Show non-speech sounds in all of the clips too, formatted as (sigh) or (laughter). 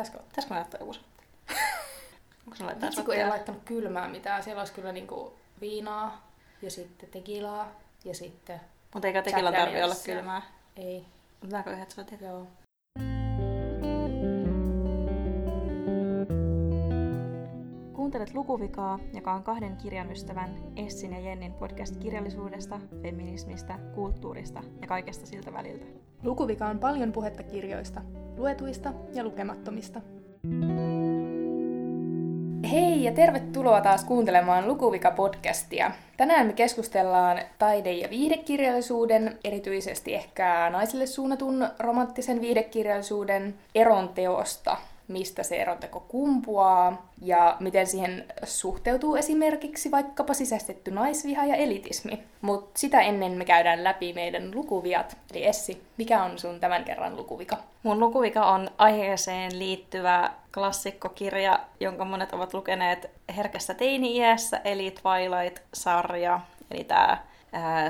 Pitäisikö? Pitäisikö laittaa joku sotti? (laughs) Onko se laittaa Vitsi, kun ei laittanut kylmää mitään. Siellä olisi kyllä niinku viinaa ja sitten tekilaa ja sitten... Mutta eikä tekilan Jack tarvi olla kylmää. Ei, Otetaanko yhdet sotit? joo. Kuuntelet Lukuvikaa, joka on kahden kirjan ystävän, Essin ja Jennin podcast kirjallisuudesta, feminismistä, kulttuurista ja kaikesta siltä väliltä. Lukuvika on paljon puhetta kirjoista, luetuista ja lukemattomista. Hei ja tervetuloa taas kuuntelemaan Lukuvika-podcastia. Tänään me keskustellaan taide- ja viihdekirjallisuuden, erityisesti ehkä naisille suunnatun romanttisen viihdekirjallisuuden eronteosta, mistä se eronteko kumpuaa ja miten siihen suhteutuu esimerkiksi vaikkapa sisäistetty naisviha ja elitismi. Mutta sitä ennen me käydään läpi meidän lukuviat. Eli Essi, mikä on sun tämän kerran lukuvika? Mun lukuvika on aiheeseen liittyvä klassikkokirja, jonka monet ovat lukeneet herkässä teini-iässä, eli Twilight-sarja. Eli tämä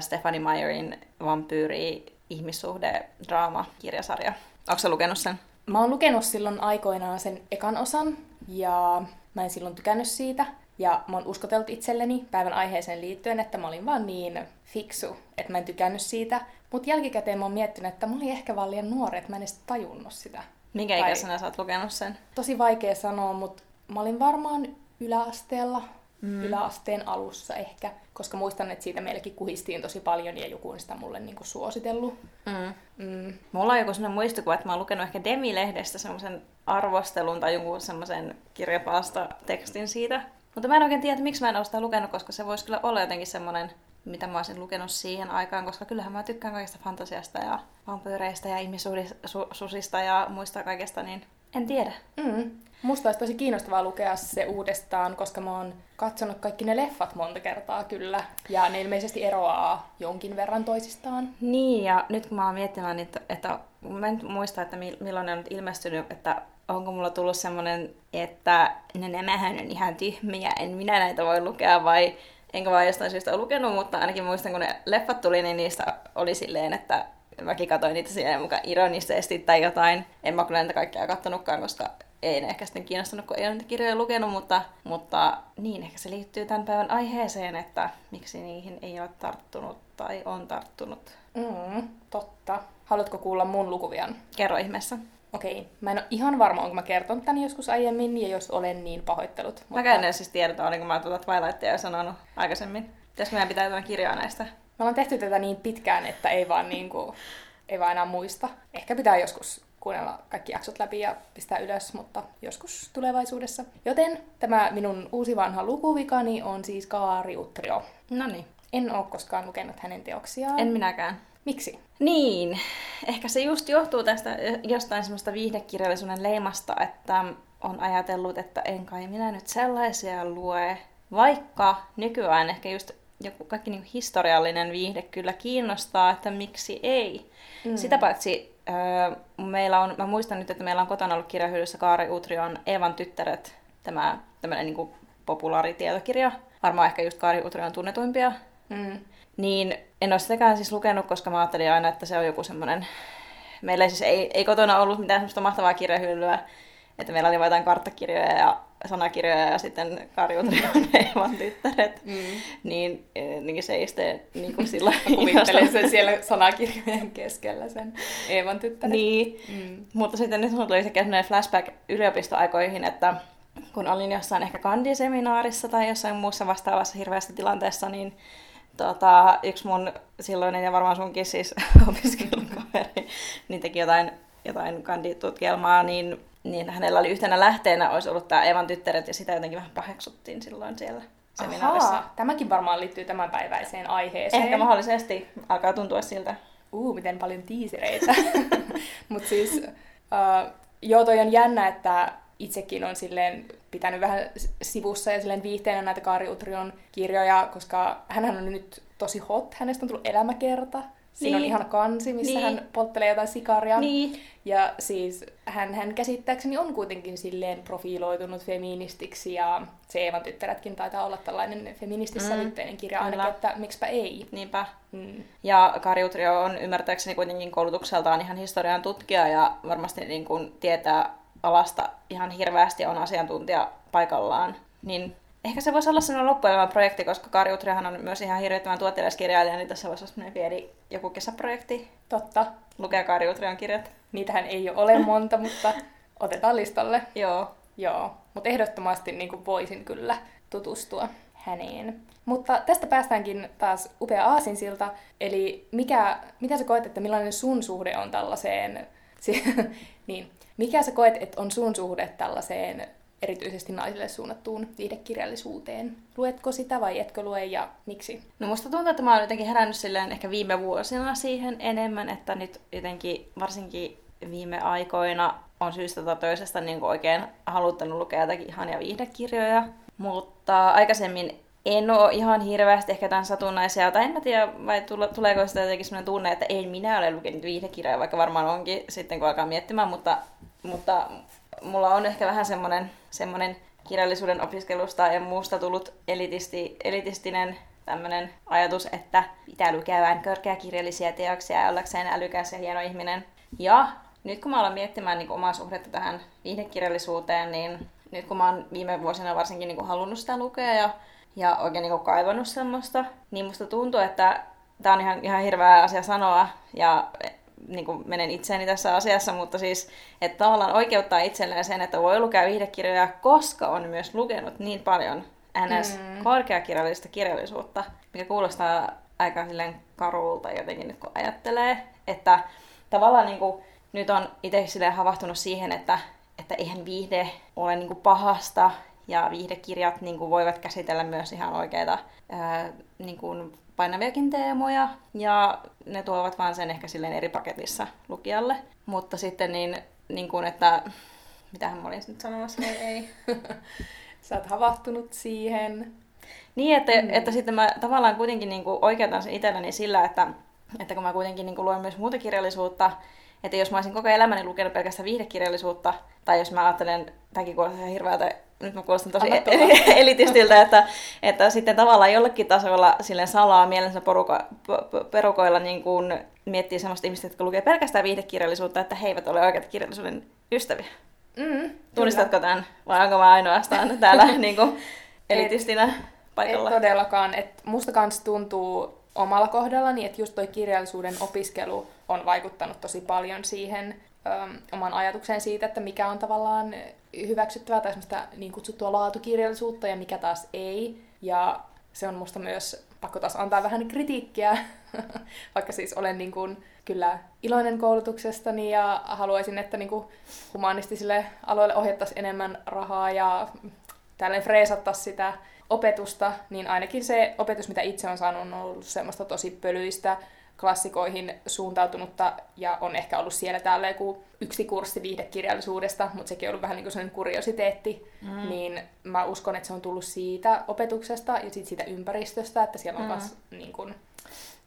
Stephanie Meyerin vampyyri ihmissuhde draama kirjasarja. Onko lukenut sen? Mä oon lukenut silloin aikoinaan sen ekan osan, ja mä en silloin tykännyt siitä. Ja mä oon uskotellut itselleni päivän aiheeseen liittyen, että mä olin vaan niin fiksu, että mä en tykännyt siitä. Mutta jälkikäteen mä oon miettinyt, että mä olin ehkä vaan liian nuori, että mä en edes tajunnut sitä. Minkä Tai- ikäisenä sä oot lukenut sen? Tosi vaikea sanoa, mutta mä olin varmaan yläasteella, mm. yläasteen alussa ehkä, koska muistan, että siitä meillekin kuhistiin tosi paljon ja joku on sitä mulle niinku suositellut. Mm. Mm. Mulla on joku sellainen muistikuva, että mä oon lukenut ehkä Demi-lehdestä semmoisen arvostelun tai jonkun semmoisen kirjapalasta tekstin siitä. Mutta mä en oikein tiedä, että miksi mä en ole sitä lukenut, koska se voisi kyllä olla jotenkin semmoinen, mitä mä olisin lukenut siihen aikaan, koska kyllähän mä tykkään kaikesta fantasiasta ja vampyyreistä ja ihmissusista ja muista kaikesta, niin en tiedä. Mm. Musta olisi tosi kiinnostavaa lukea se uudestaan, koska mä oon katsonut kaikki ne leffat monta kertaa kyllä. Ja ne ilmeisesti eroaa jonkin verran toisistaan. Niin, ja nyt kun mä oon miettimään, että, että mä en muista, että mi- milloin ne on nyt ilmestynyt, että onko mulla tullut semmoinen, että no nämähän on ihan tyhmiä, en minä näitä voi lukea, vai enkä vaan jostain syystä ole lukenut, mutta ainakin muistan, kun ne leffat tuli, niin niistä oli silleen, että mäkin katsoin niitä silleen mukaan ironisesti tai jotain. En mä kyllä niitä kaikkia kattonutkaan, koska ei ne ehkä sitten kiinnostanut, kun ei ole niitä kirjoja lukenut, mutta, mutta niin, ehkä se liittyy tämän päivän aiheeseen, että miksi niihin ei ole tarttunut tai on tarttunut. Mm, totta. Haluatko kuulla mun lukuvian? Kerro ihmeessä. Okei, mä en ole ihan varma, onko mä kertonut tän joskus aiemmin, ja jos olen, niin pahoittelut. Mäkään en siis tiedä, olinko mä tuota Twilightia jo sanonut aikaisemmin. Pitäisikö meidän pitää jotain kirjaa näistä? Me ollaan tehty tätä niin pitkään, että ei vaan, niinku, ei vaan enää muista. Ehkä pitää joskus kuunnella kaikki jaksot läpi ja pistää ylös, mutta joskus tulevaisuudessa. Joten tämä minun uusi vanha lukuvikani on siis Kaari Utrio. No niin, En ole koskaan lukenut hänen teoksiaan. en minäkään. Miksi? Niin, ehkä se just johtuu tästä jostain semmoista viihdekirjallisuuden leimasta, että on ajatellut, että en kai minä nyt sellaisia lue. Vaikka nykyään ehkä just joku kaikki niin historiallinen viihde kyllä kiinnostaa, että miksi ei. Mm. Sitä paitsi meillä on, mä muistan nyt, että meillä on kotona ollut kirjahyllyssä Kaari Utrion Eevan tyttäret, tämä tämmöinen niin populaaritietokirja. Varmaan ehkä just Kaari Utrion tunnetuimpia Mm. niin en ole sitäkään siis lukenut, koska mä ajattelin aina, että se on joku semmoinen... Meillä ei siis ei, ei kotona ollut mitään semmoista mahtavaa kirjahyllyä, että meillä oli vain jotain karttakirjoja ja sanakirjoja ja sitten Kari Utrion Eevan tyttäret. Mm. Niin, eh, niin se ei sitten niin kuin sillä (laughs) Mä kuvittelen sen siellä sanakirjojen keskellä, sen Eevan tyttäret. Niin, Mm. mutta sitten nyt tuli sekä sellainen flashback yliopistoaikoihin, että kun olin jossain ehkä kandiseminaarissa tai jossain muussa vastaavassa hirveässä tilanteessa, niin tota, yksi mun silloinen ja varmaan sunkin siis (laughs) opiskelukaveri, niin teki jotain, jotain kanditutkielmaa, niin, niin hänellä oli yhtenä lähteenä olisi ollut tämä Evan tyttäret ja sitä jotenkin vähän paheksuttiin silloin siellä seminaarissa. Ahaa, tämäkin varmaan liittyy tämänpäiväiseen aiheeseen. Ehkä mahdollisesti alkaa tuntua siltä. Uu, miten paljon tiisereitä. (laughs) Mutta siis, uh, joo, toi on jännä, että itsekin on silleen pitänyt vähän sivussa ja silleen viihteenä näitä Kaari Utrion kirjoja, koska hän on nyt tosi hot. Hänestä on tullut elämäkerta. Siinä on Niin. ihana kansi, missä Niin. hän polttelee jotain sikaria. Niin, Ja siis hän, hän käsittääkseni on kuitenkin silleen profiloitunut feministiksi ja se Eevan tyttäretkin taitaa olla tällainen feministissävytteinen kirja ainakin, Kyllä. että miksipä ei. niinpä. Mm. Ja Kari Utrio on ymmärtääkseni kuitenkin koulutukseltaan ihan historian tutkija ja varmasti niin kuin tietää alasta ihan hirveästi on asiantuntija paikallaan, niin ehkä se voisi olla sellainen loppuelämän projekti, koska Kari Utrihan on myös ihan hirvittävän tuottelijaskirjailija, niin tässä voisi olla sellainen pieni joku kesäprojekti. Totta. Lukea Kari Utrian kirjat. Niitähän ei ole monta, mutta otetaan listalle. Joo. Joo, mutta ehdottomasti niin kuin voisin kyllä tutustua häneen. Mutta tästä päästäänkin taas upea aasinsilta, eli mikä, mitä sä koet, että millainen sun suhde on tällaiseen, (laughs) niin, mikä sä koet, että on sun suhde tällaiseen erityisesti naisille suunnattuun viihdekirjallisuuteen. Luetko sitä vai etkö lue ja miksi? No musta tuntuu, että mä oon jotenkin herännyt silleen ehkä viime vuosina siihen enemmän, että nyt jotenkin varsinkin viime aikoina on syystä tai toisesta niin oikein haluttanut lukea jotakin ihania viihdekirjoja. Mutta aikaisemmin en ole ihan hirveästi ehkä tämän satunnaisia, tai en mä tiedä, vai tuleeko sitä jotenkin sellainen tunne, että en minä ole lukenut viihdekirjoja, vaikka varmaan onkin sitten kun alkaa miettimään, mutta, mutta mulla on ehkä vähän semmoinen, semmoinen kirjallisuuden opiskelusta ja muusta tullut elitisti, elitistinen tämmöinen ajatus, että pitää lukea korkeakirjallisia teoksia ollakseen älykäs ja hieno ihminen. Ja nyt kun mä aloin miettimään niin omaa suhdetta tähän viihdekirjallisuuteen, niin nyt kun mä oon viime vuosina varsinkin niin halunnut sitä lukea ja, ja oikein niin kaivannut semmoista, niin musta tuntuu, että tämä on ihan, ihan hirveä asia sanoa ja niin kuin menen itseäni tässä asiassa, mutta siis, että tavallaan oikeuttaa itselleen sen, että voi lukea viihdekirjoja, koska on myös lukenut niin paljon ns. Mm. korkeakirjallista kirjallisuutta, mikä kuulostaa aika silleen karulta jotenkin nyt kun ajattelee, että tavallaan niin kuin, nyt on itse silleen havahtunut siihen, että, että eihän viihde ole niin kuin pahasta ja viihdekirjat niin kuin voivat käsitellä myös ihan oikeita ää, niin kuin painaviakin teemoja, ja ne tuovat vaan sen ehkä silleen eri paketissa lukijalle. Mutta sitten niin, niin kuin, että... Mitähän mä olin nyt sanomassa, ei, ei. (laughs) Sä oot havahtunut siihen. Niin, että, mm. että sitten mä tavallaan kuitenkin niin kuin oikeutan sen itselleni sillä, että, että kun mä kuitenkin niin kuin luen myös muuta kirjallisuutta, että jos mä olisin koko elämäni lukenut pelkästään viihdekirjallisuutta, tai jos mä ajattelen, tämäkin kuulostaa hirveältä nyt mä kuulostan tosi (laughs) elitistiltä, että, että sitten tavallaan jollakin tasolla sille salaa mielensä poruko, perukoilla niin kuin miettii sellaista ihmistä, jotka lukee pelkästään viihdekirjallisuutta, että he eivät ole oikeita kirjallisuuden ystäviä. Mm, Tunnistatko kyllä. tämän? Vai onko mä ainoastaan (laughs) täällä (laughs) niin kuin elitistinä et, paikalla? Ei todellakaan. Et musta kans tuntuu omalla kohdallani, että just toi kirjallisuuden opiskelu on vaikuttanut tosi paljon siihen ö, oman ajatukseen siitä, että mikä on tavallaan hyväksyttävää tai semmoista niin kutsuttua laatukirjallisuutta ja mikä taas ei. Ja se on musta myös pakko taas antaa vähän kritiikkiä, (laughs) vaikka siis olen niin kuin, kyllä iloinen koulutuksestani ja haluaisin, että niin kuin, humanistisille aloille ohjattaisiin enemmän rahaa ja tälleen freesattaisiin sitä opetusta, niin ainakin se opetus, mitä itse on saanut, on ollut semmoista tosi pölyistä, klassikoihin suuntautunutta ja on ehkä ollut siellä täällä joku yksi kurssi viihdekirjallisuudesta, mutta sekin on ollut vähän niin kuin sellainen kuriositeetti, mm. niin mä uskon, että se on tullut siitä opetuksesta ja sit siitä ympäristöstä, että siellä on mm. myös niin kuin,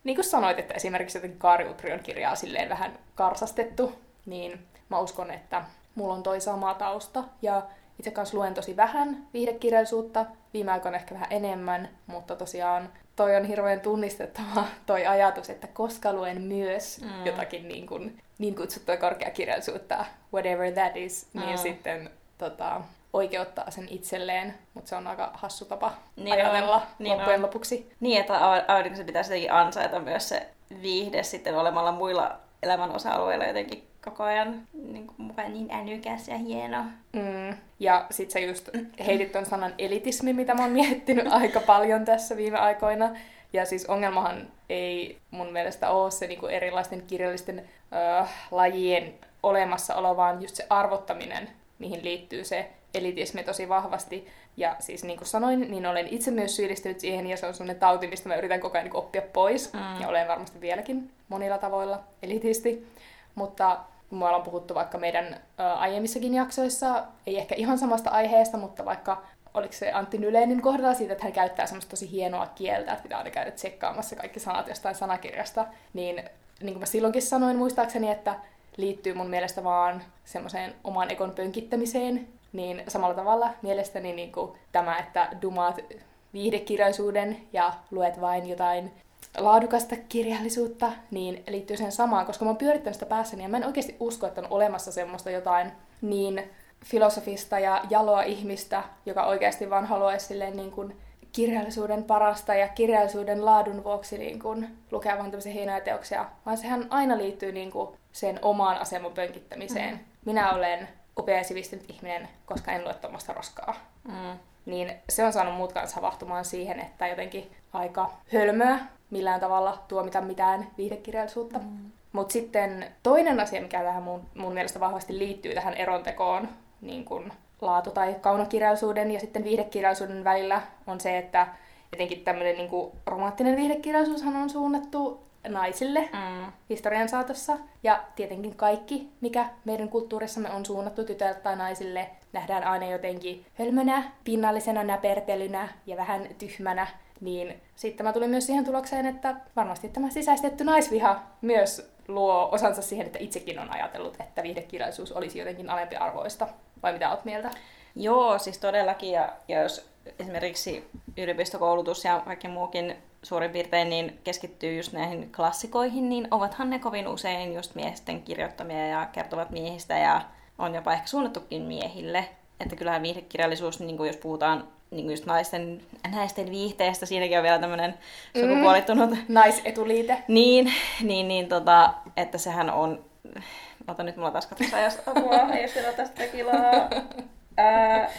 niin kuin sanoit, että esimerkiksi jotenkin Kaari Utrion kirjaa silleen vähän karsastettu, niin mä uskon, että mulla on toi sama tausta ja itse kanssa luen tosi vähän viihdekirjallisuutta, viime aikoina ehkä vähän enemmän, mutta tosiaan toi on hirveän tunnistettava toi ajatus, että koska luen myös mm. jotakin niin, kuin, niin kutsuttua korkeakirjallisuutta, whatever that is, niin mm. niin sitten tota, oikeuttaa sen itselleen, mutta se on aika hassu tapa niin ajatella on, niin loppujen on. lopuksi. Niin, että se pitäisi jotenkin ansaita myös se viihde sitten olemalla muilla elämän osa-alueilla jotenkin koko ajan niin kuin mukaan niin älykäs ja hieno. Mm. Ja sit sä just heitit ton sanan elitismi, mitä mä oon miettinyt (laughs) aika paljon tässä viime aikoina. Ja siis ongelmahan ei mun mielestä ole se niin kuin erilaisten kirjallisten äh, lajien olemassaolo, vaan just se arvottaminen, mihin liittyy se elitismi tosi vahvasti. Ja siis niin kuin sanoin, niin olen itse myös syyllistynyt siihen, ja se on sellainen tauti, mistä mä yritän koko ajan niin oppia pois. Mm. Ja olen varmasti vieläkin monilla tavoilla elitisti. Mutta kun me ollaan puhuttu vaikka meidän ä, aiemmissakin jaksoissa, ei ehkä ihan samasta aiheesta, mutta vaikka oliko se Antti Nyleinin kohdalla siitä, että hän käyttää semmoista tosi hienoa kieltä, että pitää aina käydä tsekkaamassa kaikki sanat jostain sanakirjasta, niin niin kuin mä silloinkin sanoin muistaakseni, että liittyy mun mielestä vaan semmoiseen oman ekon pönkittämiseen, niin samalla tavalla mielestäni niin kuin tämä, että dumaat viihdekirjallisuuden ja luet vain jotain laadukasta kirjallisuutta, niin liittyy sen samaan, koska mä oon pyörittänyt sitä päässäni ja mä en oikeasti usko, että on olemassa semmoista jotain niin filosofista ja jaloa ihmistä, joka oikeasti vaan haluaisi silleen niin kuin kirjallisuuden parasta ja kirjallisuuden laadun vuoksi niin kuin lukea vaan tämmöisiä hienoja teoksia, vaan sehän aina liittyy niin kuin sen omaan aseman pönkittämiseen. Mm. Minä olen upea ja sivistynyt ihminen, koska en lue tuommoista roskaa. Mm. Niin se on saanut muut kanssa havahtumaan siihen, että jotenkin aika hölmöä millään tavalla tuomita mitään viihdekirjallisuutta. Mm. Mutta sitten toinen asia, mikä tähän mun, mun mielestä vahvasti liittyy tähän erontekoon niin kun laatu- tai kaunokirjallisuuden ja sitten viihdekirjallisuuden välillä, on se, että etenkin tämmöinen niin romanttinen viihdekirjallisuushan on suunnattu naisille mm. historian saatossa. Ja tietenkin kaikki, mikä meidän kulttuurissamme on suunnattu tytöille tai naisille, nähdään aina jotenkin hölmönä, pinnallisena näpertelynä ja vähän tyhmänä. Niin sitten mä tulin myös siihen tulokseen, että varmasti tämä sisäistetty naisviha myös luo osansa siihen, että itsekin on ajatellut, että viihdekirjallisuus olisi jotenkin alempiarvoista. Vai mitä oot mieltä? Joo, siis todellakin. Ja, ja jos esimerkiksi yliopistokoulutus ja kaikki muukin suurin piirtein niin keskittyy just näihin klassikoihin, niin ovathan ne kovin usein just miesten kirjoittamia ja kertovat miehistä ja on jopa ehkä suunnattukin miehille. Että kyllähän viihdekirjallisuus, niin kuin jos puhutaan niin kuin just naisten, naisten viihteestä, siinäkin on vielä tämmöinen mm. sukupuolittunut... Mm, naisetuliite. niin, niin, niin tota, että sehän on... Ota nyt mulla taas katsotaan, jos (laughs) apua, ei ole tästä tekilaa. Ää...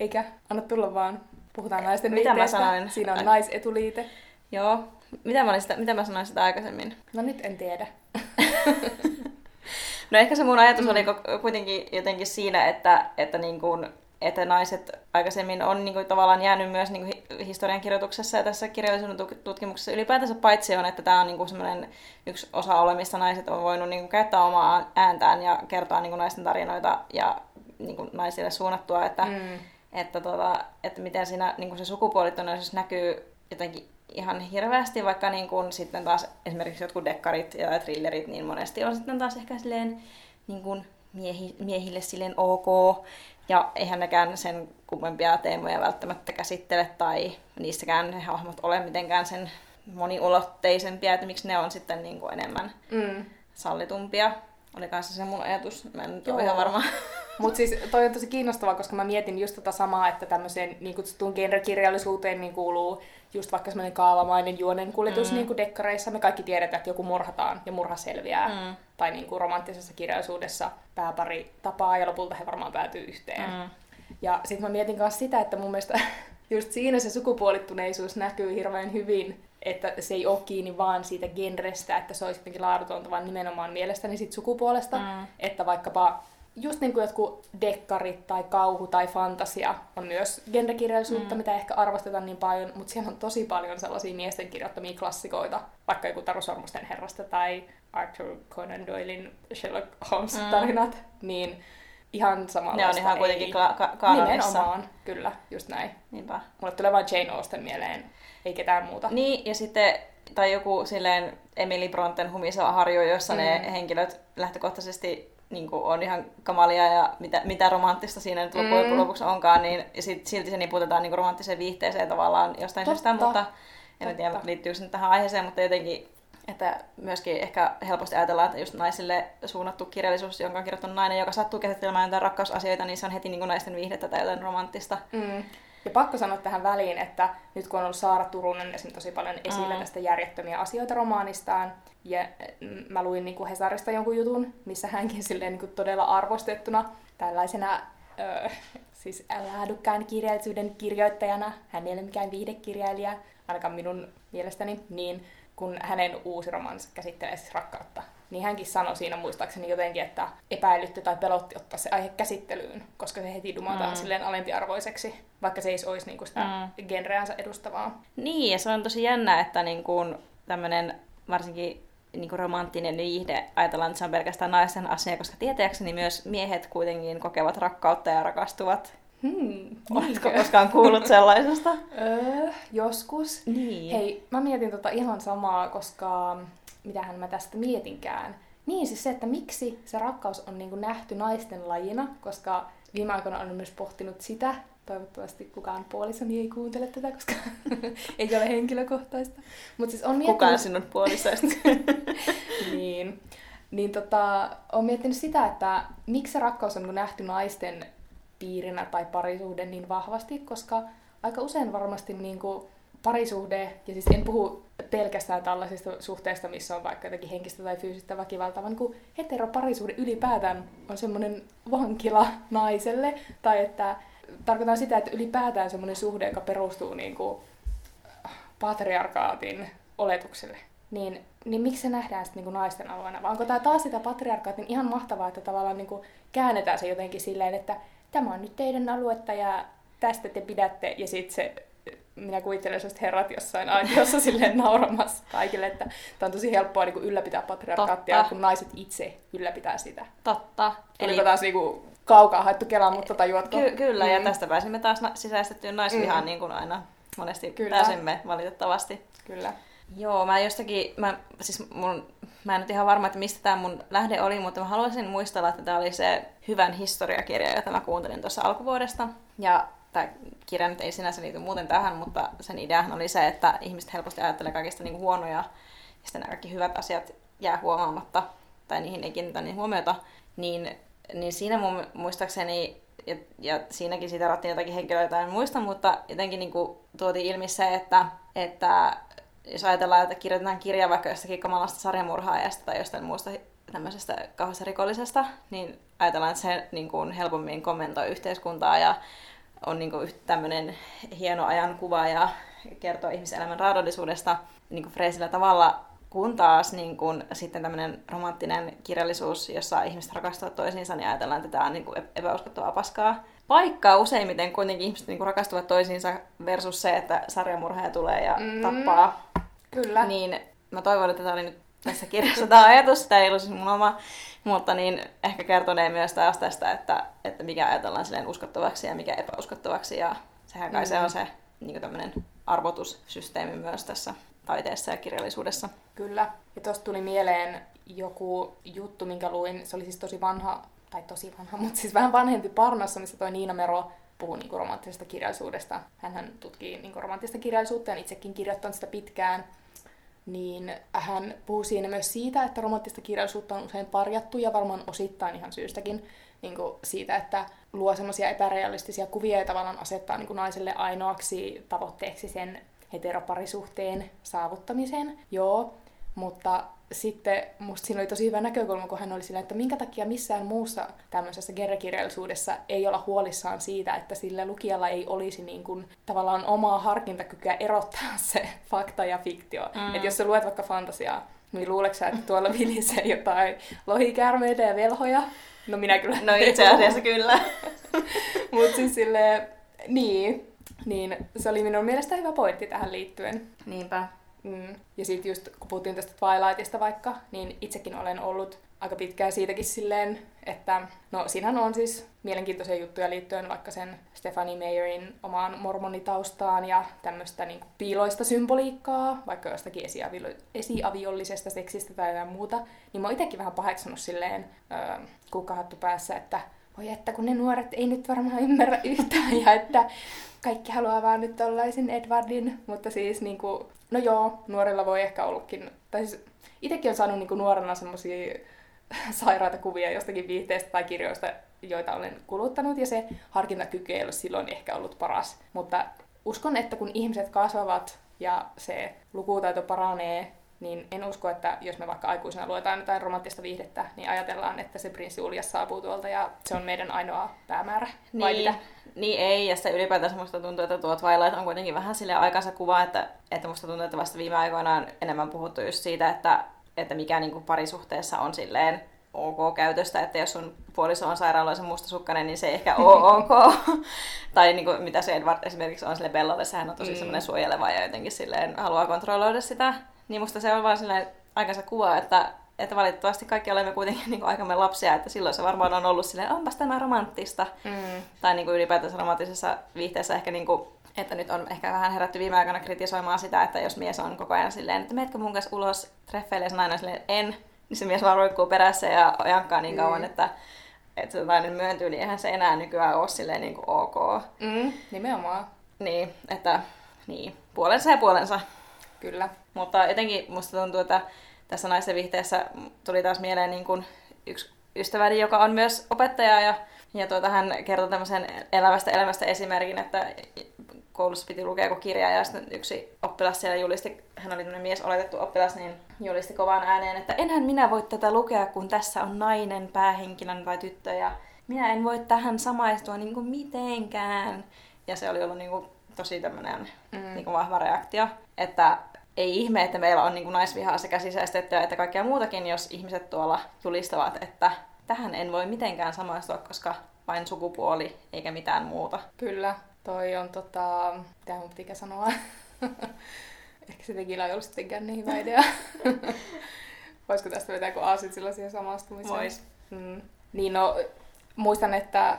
Eikä, anna tulla vaan. Puhutaan naisten Mitä viihteestä. mä sanoin? Siinä on naisetuliite. Joo. Mitä mä, sitä, mitä mä sanoin sitä aikaisemmin? No nyt en tiedä. (laughs) no ehkä se mun ajatus mm. oli kuitenkin jotenkin siinä, että, että niin kuin että naiset aikaisemmin on niin kuin, tavallaan jäänyt myös niin kuin, historian kirjoituksessa ja tässä kirjallisuuden tutkimuksessa ylipäätänsä paitsi on, että tämä on niin kuin, yksi osa ole, missä naiset on voinut niin kuin, käyttää omaa ääntään ja kertoa niin kuin, naisten tarinoita ja niin kuin, naisille suunnattua, että, mm. että, tota, että miten siinä niin kuin, se sukupuolittuneisuus näkyy jotenkin ihan hirveästi, vaikka niin kuin, sitten taas esimerkiksi jotkut dekkarit ja thrillerit, niin monesti on sitten taas ehkä silleen niin kuin, miehi, miehille silleen ok, ja eihän nekään sen kummempia teemoja välttämättä käsittele tai niissäkään ne hahmot ole mitenkään sen moniulotteisempia, että miksi ne on sitten niin kuin enemmän mm. sallitumpia. Oli kanssa se mun ajatus, mä en nyt ole ihan varma. Mutta siis toi on tosi kiinnostavaa, koska mä mietin just tota samaa, että tämmöiseen niin kutsuttuun genrekirjallisuuteen niin kuuluu just vaikka semmoinen kaavamainen juonenkuljetus mm. niin kuin dekkareissa. Me kaikki tiedetään, että joku murhataan ja murha selviää. Mm. Tai niin kuin romanttisessa kirjallisuudessa pääpari tapaa ja lopulta he varmaan päätyy yhteen. Mm. Ja sitten mä mietin myös sitä, että mun mielestä (laughs) just siinä se sukupuolittuneisuus näkyy hirveän hyvin, että se ei ole kiinni vaan siitä genrestä, että se olisi jotenkin laadutonta, vaan nimenomaan mielestäni siitä sukupuolesta. Mm. Että vaikkapa just niin kuin jotkut dekkarit tai kauhu tai fantasia on myös genrekirjallisuutta, mm. mitä ehkä arvostetaan niin paljon, mutta siellä on tosi paljon sellaisia miesten kirjoittamia klassikoita, vaikka joku Taru Sormusten herrasta tai Arthur Conan Doylin Sherlock Holmes-tarinat, mm. niin ihan samalla. Ne on ihan kuitenkin ka- ka- kanonissa. Nimenomaan, kyllä, just näin. Niinpä. Mulle tulee vain Jane Austen mieleen, ei ketään muuta. Niin, ja sitten, tai joku silleen Emily Bronten humiseva harjo, jossa mm. ne henkilöt lähtökohtaisesti niin kuin on ihan kamalia ja mitä, mitä romanttista siinä nyt loppujen mm. lopuksi onkaan, niin sit, silti se niputetaan niin romanttiseen viihteeseen tavallaan jostain Totta. syystä, mutta en Totta. tiedä liittyykö se nyt tähän aiheeseen, mutta jotenkin että myöskin ehkä helposti ajatellaan, että just naisille suunnattu kirjallisuus, jonka on kirjoittanut nainen, joka sattuu käsittelemään jotain rakkausasioita, niin se on heti niin kuin naisten viihdettä tai jotain romanttista. Mm. Ja pakko sanoa tähän väliin, että nyt kun on ollut Saara Turunen esim. tosi paljon esillä mm. tästä järjettömiä asioita romaanistaan, ja mm, mä luin niin kuin Hesarista jonkun jutun, missä hänkin silleen niin kuin todella arvostettuna tällaisena öö, siis laadukkään kirjallisuuden kirjoittajana, hän ei ole mikään viihdekirjailija, ainakaan minun mielestäni, niin kun hänen uusi romansa käsittelee siis rakkautta, niin hänkin sanoi siinä muistaakseni jotenkin, että epäilytti tai pelotti ottaa se aihe käsittelyyn, koska se heti dumataan mm. silleen alempiarvoiseksi, vaikka se ei olisi niinku sitä mm. genreänsä edustavaa. Niin, ja se on tosi jännä, että niinku tämmöinen varsinkin niin kuin romanttinen viihde, ajatellaan, että se on pelkästään naisen asia, koska tietääkseni myös miehet kuitenkin kokevat rakkautta ja rakastuvat. Hmm, (laughs) Oletko koskaan kuullut sellaisesta? (laughs) öö, joskus. Niin. Hei, mä mietin tota ihan samaa, koska mitähän mä tästä mietinkään. Niin, siis se, että miksi se rakkaus on niin kuin nähty naisten lajina, koska viime aikoina olen myös pohtinut sitä, toivottavasti kukaan puolisoni ei kuuntele tätä, koska (laughs) ei ole henkilökohtaista. Mut siis on miettinyt... Kukaan sinun puolisoista. niin. Niin tota, olen miettinyt sitä, että miksi se rakkaus on niin nähty naisten piirinä tai parisuhde niin vahvasti, koska aika usein varmasti niin kuin parisuhde, ja siis en puhu pelkästään tällaisista suhteista, missä on vaikka jotakin henkistä tai fyysistä väkivaltaa, vaan niin heteroparisuhde ylipäätään on semmoinen vankila naiselle, tai että tarkoitan sitä, että ylipäätään semmoinen suhde, joka perustuu niin kuin patriarkaatin oletukselle, niin, niin miksi se nähdään sitten niin naisten alueena? Vai onko tämä taas sitä patriarkaatin ihan mahtavaa, että tavallaan niin kuin käännetään se jotenkin silleen, että tämä on nyt teidän aluetta ja tästä te pidätte, ja sitten se minä kuvittelen sellaiset herrat jossain aitiossa (laughs) silleen nauramassa kaikille, että tämä on tosi helppoa niin kuin ylläpitää patriarkaattia, Totta. kun naiset itse ylläpitää sitä. Totta. Eli taas niin kuin, kaukaa haettu kelaan, mutta tajuatko? Ky- kyllä, mm. ja tästä pääsimme taas na- sisäistettyyn naisvihaan, mm. niin kuin aina monesti kyllä. pääsemme valitettavasti. Kyllä. Joo, mä jostakin, mä, siis mun, mä en nyt ihan varma, että mistä tämä mun lähde oli, mutta mä haluaisin muistella, että tämä oli se hyvän historiakirja, jota mä kuuntelin tuossa alkuvuodesta. Ja tämä kirja nyt ei sinänsä liity muuten tähän, mutta sen ideahan oli se, että ihmiset helposti ajattelee kaikista niin huonoja ja sitten nämä kaikki hyvät asiat jää huomaamatta tai niihin ei kiinnitä niin huomiota, niin, niin siinä mun muistaakseni, ja, ja siinäkin siitä rattiin jotakin henkilöitä, en muista, mutta jotenkin niin tuotiin ilmi se, että, että jos ajatellaan, että kirjoitetaan kirja vaikka jostakin kamalasta sarjamurhaajasta tai jostain muusta tämmöisestä kauheasta rikollisesta, niin ajatellaan, että se niin kuin helpommin kommentoi yhteiskuntaa ja on niin kuin tämmöinen hieno ajankuva ja kertoo ihmiselämän raadollisuudesta niin kuin freesillä tavalla, kun taas niin kuin, sitten tämmöinen romanttinen kirjallisuus, jossa ihmiset rakastuvat toisiinsa, niin ajatellaan, että tämä on niin kuin epäuskottavaa paskaa. Vaikka useimmiten kuitenkin ihmiset niin kuin rakastuvat toisiinsa versus se, että sarjamurhaaja tulee ja mm, tappaa. Kyllä. Niin mä toivon, että tämä oli nyt tässä kirjassa tämä ajatus, tämä ei ollut siis mun oma, mutta niin ehkä kertonee myös taas tästä, että, että mikä ajatellaan silleen uskottavaksi ja mikä epäuskottavaksi, ja sehän kai mm. se on se niin tämmöinen arvotussysteemi myös tässä taiteessa ja kirjallisuudessa. Kyllä. Ja tuosta tuli mieleen joku juttu, minkä luin. Se oli siis tosi vanha, tai tosi vanha, (laughs) mutta siis vähän vanhempi Parnassa, missä toi Niina Mero puhuu niin romanttisesta kirjallisuudesta. Hän tutkii niin romanttista kirjallisuutta ja itsekin kirjoittanut sitä pitkään niin hän puhuu siinä myös siitä, että romanttista kirjallisuutta on usein parjattu ja varmaan osittain ihan syystäkin niin kuin siitä, että luo semmoisia epärealistisia kuvia ja tavallaan asettaa niin kuin naiselle ainoaksi tavoitteeksi sen heteroparisuhteen saavuttamisen. Joo, mutta sitten musta siinä oli tosi hyvä näkökulma, kun hän oli sillä, että minkä takia missään muussa tämmöisessä gerrekirjallisuudessa ei olla huolissaan siitä, että sillä lukijalla ei olisi niin kuin, tavallaan omaa harkintakykyä erottaa (laughs) se fakta ja fiktio. Mm. Että jos sä luet vaikka fantasiaa, niin luuleeko sä, että tuolla vilisee jotain lohikärmeitä ja velhoja? No minä kyllä. No (laughs) itse asiassa kyllä. (laughs) Mutta siis silleen, niin, niin se oli minun mielestä hyvä pointti tähän liittyen. Niinpä. Mm. Ja sitten just kun puhuttiin tästä Twilightista vaikka, niin itsekin olen ollut aika pitkään siitäkin silleen, että no siinähän on siis mielenkiintoisia juttuja liittyen vaikka sen Stephanie Meyerin omaan mormonitaustaan ja tämmöistä niin piiloista symboliikkaa, vaikka jostakin esiavio- esiaviollisesta seksistä tai jotain muuta, niin mä oon itsekin vähän paheksunut silleen öö, kukkahattu päässä, että voi että kun ne nuoret ei nyt varmaan ymmärrä yhtään ja että kaikki haluaa vaan nyt tollaisen Edwardin, mutta siis niin kuin, no joo, nuorilla voi ehkä ollakin, tai siis itsekin on saanut niin kuin nuorena semmoisia (laughs) sairaita kuvia jostakin viihteestä tai kirjoista, joita olen kuluttanut, ja se harkintakyky ei ole silloin ehkä ollut paras. Mutta uskon, että kun ihmiset kasvavat ja se lukutaito paranee, niin en usko, että jos me vaikka aikuisena luetaan jotain romanttista viihdettä, niin ajatellaan, että se prinssi Uljas saapuu tuolta ja se on meidän ainoa päämäärä. Niin, vai mitä? niin ei, ja sitten ylipäätään musta tuntuu, että tuo Twilight on kuitenkin vähän sille aikansa kuva, että, että musta tuntuu, että vasta viime aikoina on enemmän puhuttu just siitä, että, että mikä niin kuin parisuhteessa on silleen ok käytöstä, että jos sun puoliso on sairaaloisen mustasukkainen, niin se ei ehkä ole (laughs) ok. tai niin kuin, mitä se Edward esimerkiksi on sille Bellalle, sehän on tosi mm. semmoinen suojeleva ja jotenkin silleen haluaa kontrolloida sitä niin musta se on vaan silleen aikansa kuva, että, että valitettavasti kaikki olemme kuitenkin (laughs) niin aikamme lapsia, että silloin se varmaan on ollut silleen, onpas tämä romanttista. Mm. Tai niin kuin ylipäätänsä romanttisessa viihteessä ehkä niin kuin, että nyt on ehkä vähän herätty viime aikoina kritisoimaan sitä, että jos mies on koko ajan silleen, että meetkö mun kanssa ulos treffeille, ja nainen silleen, en, niin se mies vaan roikkuu perässä ja jankkaa niin kauan, mm. että että se nainen myöntyy, niin eihän se enää nykyään ole silleen niin kuin ok. Mm, nimenomaan. Niin, että niin, puolensa ja puolensa. Kyllä. Mutta jotenkin musta tuntuu, että tässä naisten vihteessä tuli taas mieleen niin kuin yksi ystäväni, joka on myös opettaja ja, ja tuota, hän kertoi tämmöisen elävästä elämästä esimerkin, että koulussa piti lukea joku kirja ja sitten yksi oppilas siellä julisti, hän oli tämmöinen mies oletettu oppilas, niin julisti kovaan ääneen, että enhän minä voi tätä lukea, kun tässä on nainen päähenkilön tai tyttö ja minä en voi tähän samaistua niin kuin mitenkään. Ja se oli ollut niin kuin tosi tämmöinen mm. niin kuin vahva reaktio, että ei ihme, että meillä on niin kuin naisvihaa sekä sisäistettyä että kaikkea muutakin, jos ihmiset tuolla julistavat, että tähän en voi mitenkään samaistua, koska vain sukupuoli eikä mitään muuta. Kyllä, toi on tota... Mitä mun pitikään sanoa? (laughs) Ehkä se tekillä ei ollut sittenkään niin hyvä idea. (laughs) Voisiko tästä vetää kun aasit sellaisia samastumiseen? Vois. Mm. Niin no, muistan, että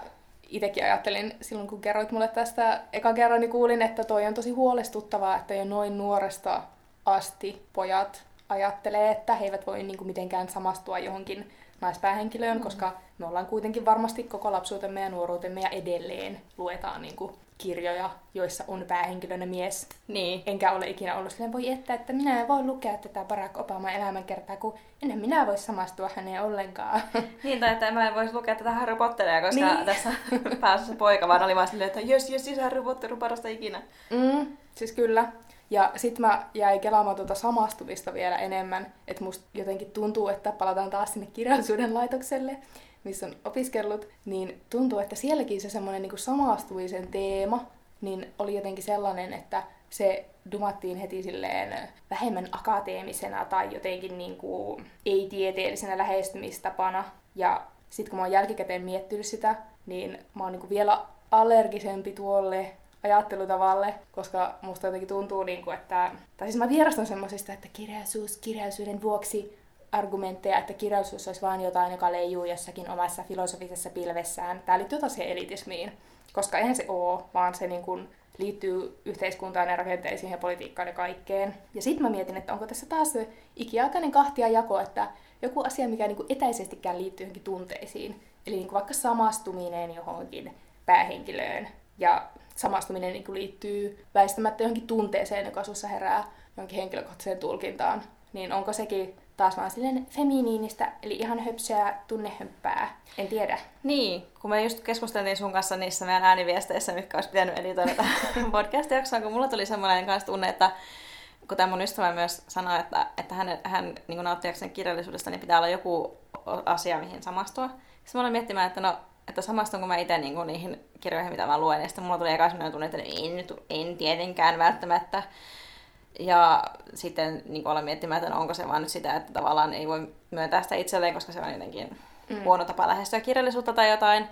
itsekin ajattelin silloin, kun kerroit mulle tästä eka kerran, niin kuulin, että toi on tosi huolestuttavaa, että jo noin nuoresta asti pojat ajattelee, että he eivät voi niin kuin mitenkään samastua johonkin naispäähenkilöön, mm. koska me ollaan kuitenkin varmasti koko lapsuutemme ja nuoruutemme ja edelleen luetaan niin kuin kirjoja, joissa on päähenkilönä mies. Niin. Enkä ole ikinä ollut silleen, voi että, että minä en voi lukea tätä Barack Obama elämänkertaa, kun ennen minä voi samastua häneen ollenkaan. (laughs) Niin, tai että mä en voisi lukea tätä Harry Potteria, koska niin. (laughs) tässä päässä poika vaan oli vaan silleen, että jes, jes, jes, Harry Potter on parasta ikinä. Mm, siis kyllä. Ja sit mä jäin kelaamaan tuota samastumista vielä enemmän, että musta jotenkin tuntuu, että palataan taas sinne kirjallisuuden laitokselle, missä on opiskellut, niin tuntuu, että sielläkin se semmoinen niin samastumisen teema, niin oli jotenkin sellainen, että se dumattiin heti silleen vähemmän akateemisena tai jotenkin niin kuin ei-tieteellisenä lähestymistapana. Ja sitten kun mä oon jälkikäteen miettinyt sitä, niin mä oon niin vielä allergisempi tuolle ajattelutavalle, koska musta jotenkin tuntuu, niin kuin, että... Tai siis mä vierastan semmoisista, että kirjallisuus kirjallisuuden vuoksi argumentteja, että kirjallisuus olisi vain jotain, joka leijuu jossakin omassa filosofisessa pilvessään. Tämä liittyy tosiaan elitismiin, koska eihän se ole, vaan se niin kuin liittyy yhteiskuntaan ja rakenteisiin ja politiikkaan ja kaikkeen. Ja sitten mä mietin, että onko tässä taas se ikiaikainen kahtia jako, että joku asia, mikä niin kuin etäisestikään liittyy johonkin tunteisiin, eli niin kuin vaikka samastuminen johonkin päähenkilöön, ja samastuminen niin kuin liittyy väistämättä johonkin tunteeseen, joka sinussa herää johonkin henkilökohtaiseen tulkintaan, niin onko sekin taas vaan silleen feminiinistä, eli ihan höpsää tunnehömppää. En tiedä. Niin, kun me just keskusteltiin sun kanssa niissä meidän ääniviesteissä, mitkä olisi pitänyt editoida tähän (laughs) podcast-jaksoon, kun mulla tuli semmoinen kanssa tunne, että kun tämä mun ystävä myös sanoi, että, että hän, hän niin nauttiakseen kirjallisuudesta, niin pitää olla joku asia, mihin samastua. Sitten mä olin miettimään, että no, että samastunko mä itse niin niihin kirjoihin, mitä mä luen, ja sitten mulla tuli eka sellainen tunne, että en, en tietenkään välttämättä. Ja sitten niin olla miettimään, että no, onko se vaan nyt sitä, että tavallaan ei voi myöntää sitä itselleen, koska se on jotenkin mm. huono tapa lähestyä kirjallisuutta tai jotain.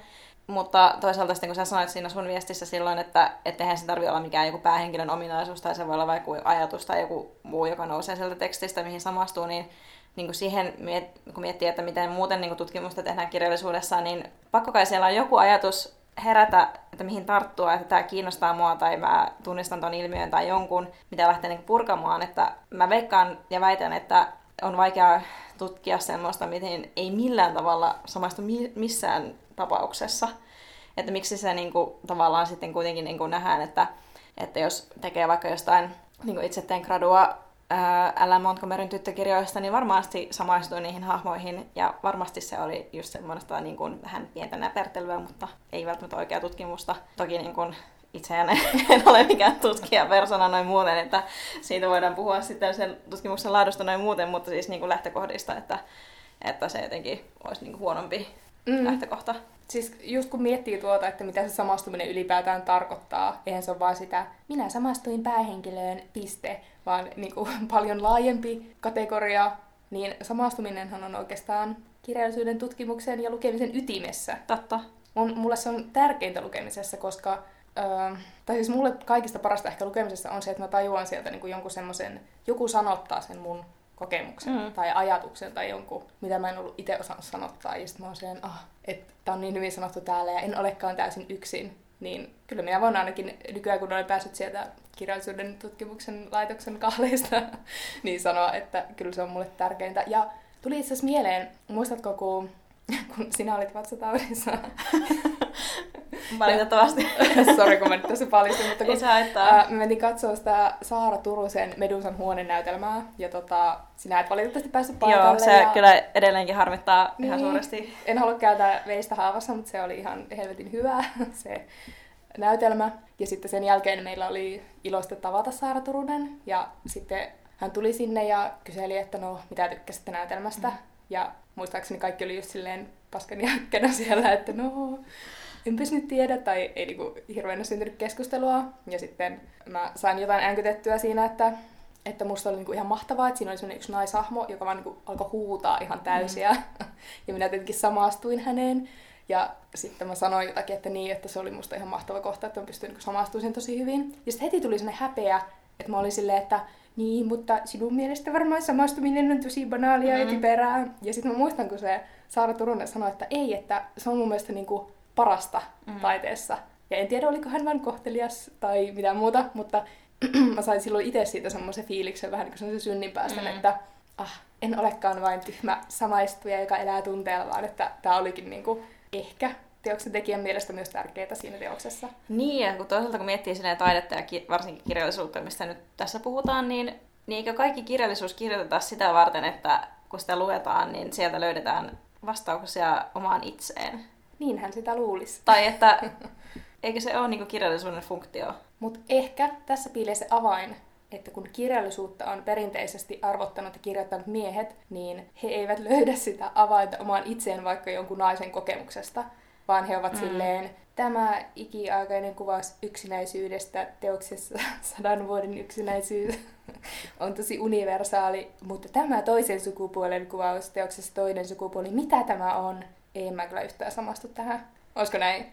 Mutta toisaalta sitten kun sä sanoit siinä sun viestissä silloin, että eihän se tarvitse olla mikään joku päähenkilön ominaisuus tai se voi olla vaikka ajatus tai joku muu, joka nousee sieltä tekstistä, mihin samastuu, niin, niin kuin siihen, kun miettii, että miten muuten niin kuin tutkimusta tehdään kirjallisuudessa, niin pakko kai siellä on joku ajatus herätä, että mihin tarttua, että tämä kiinnostaa mua tai mä tunnistan ton ilmiön tai jonkun, mitä lähtee niin purkamaan. Että mä veikkaan ja väitän, että on vaikea tutkia semmoista, miten ei millään tavalla samaista missään tapauksessa. Että miksi se niin kuin, tavallaan sitten kuitenkin niin kuin nähdään, että, että jos tekee vaikka jostain, niin kuin itse teen gradua Älä Montgomeryn tyttökirjoista, niin varmasti samaistuin niihin hahmoihin. Ja varmasti se oli just semmoista niin kuin vähän pientä näpertelyä, mutta ei välttämättä oikea tutkimusta. Toki niin kuin itse en, (laughs) en ole mikään tutkija persona noin muuten, että siitä voidaan puhua sitten sen tutkimuksen laadusta noin muuten, mutta siis niin kuin lähtökohdista, että, että se jotenkin olisi niin kuin huonompi mm. lähtökohta. Siis just kun miettii tuota, että mitä se samastuminen ylipäätään tarkoittaa, eihän se ole vaan sitä, minä samastuin päähenkilöön, piste, vaan niin kuin, (laughs) paljon laajempi kategoria, niin samastuminenhan on oikeastaan kirjallisuuden tutkimuksen ja lukemisen ytimessä. Totta. Mun, mulle se on tärkeintä lukemisessa, koska Öö, tai siis mulle kaikista parasta ehkä lukemisessa on se, että mä tajuan sieltä niin kuin jonkun semmoisen, joku sanottaa sen mun kokemuksen mm. tai ajatuksen tai jonkun, mitä mä en ollut itse osannut sanottaa. Ja sitten mä oon sen, ah, että tää on niin hyvin sanottu täällä ja en olekaan täysin yksin. Niin kyllä minä voin ainakin nykyään, kun olen päässyt sieltä kirjallisuuden tutkimuksen laitoksen kahleista, (laughs) niin sanoa, että kyllä se on mulle tärkeintä. Ja tuli itse asiassa mieleen, muistatko kun, kun sinä olit vatsataudissa? (laughs) valitettavasti. (laughs) Sori, kun mä nyt tässä paljastin, mutta kun ää, me mentiin katsoa sitä Saara Turusen Medusan huonenäytelmää, ja tota, sinä et valitettavasti päässyt paikalle. Joo, se ja kyllä edelleenkin harmittaa ihan Niin. suuresti. En halua käydä veistä haavassa, mutta se oli ihan helvetin hyvä (laughs) se näytelmä. Ja sitten sen jälkeen meillä oli iloista tavata Saara Turunen, ja sitten hän tuli sinne ja kyseli, että no, mitä tykkäsitte näytelmästä. Mm. Ja muistaakseni kaikki oli just silleen paskan jäkkänä siellä, että no, enpäs nyt tiedä, tai ei niinku hirveänä syntynyt keskustelua. Ja sitten mä sain jotain änkytettyä siinä, että, että musta oli niinku ihan mahtavaa, että siinä oli sellainen yksi naishahmo, joka vaan niinku alkoi huutaa ihan täysiä. Mm. (laughs) ja minä tietenkin samastuin häneen. Ja sitten mä sanoin jotakin, että niin, että se oli musta ihan mahtava kohta, että mä pystyin niinku samastumaan tosi hyvin. Ja sitten heti tuli sellainen häpeä, että mä olin silleen, että niin, mutta sinun mielestä varmaan samastuminen on tosi banaalia ja Mm. typerää. Ja sitten mä muistan, kun se Saara Turunen sanoi, että ei, että se on mun mielestä niinku parasta Mm. mm. taiteessa. Ja en tiedä, oliko hän vain kohtelias tai mitä muuta, mutta (clears throat) mä sain silloin itse siitä semmoisen fiiliksen vähän niin kuin semmoisen synninpäästön, Mm. mm. että ah, en olekaan vain tyhmä samaistuja, joka elää tunteella, vaan että tämä olikin niinku ehkä teoksen tekijän mielestä myös tärkeää siinä teoksessa. Niin, ja kun toisaalta kun miettii silleen taidetta ja ki- varsinkin kirjallisuutta, mistä nyt tässä puhutaan, niin, niin eikö kaikki kirjallisuus kirjoiteta sitä varten, että kun sitä luetaan, niin sieltä löydetään vastauksia omaan itseen? Niinhän sitä luulisi. Tai että (laughs) eikö se ole niin kirjallisuuden funktio? Mutta ehkä tässä piilee se avain, että kun kirjallisuutta on perinteisesti arvottanut ja kirjoittanut miehet, niin he eivät löydä sitä avainta omaan itseen vaikka jonkun naisen kokemuksesta, vaan he ovat Mm. mm. silleen, tämä ikiaikainen kuvaus yksinäisyydestä teoksessa (laughs) sadan vuoden yksinäisyys (laughs) on tosi universaali, mutta tämä toisen sukupuolen kuvaus teoksessa toinen sukupuoli, mitä tämä on? Ei mä kyllä yhtään samastu tähän. Olisiko näin?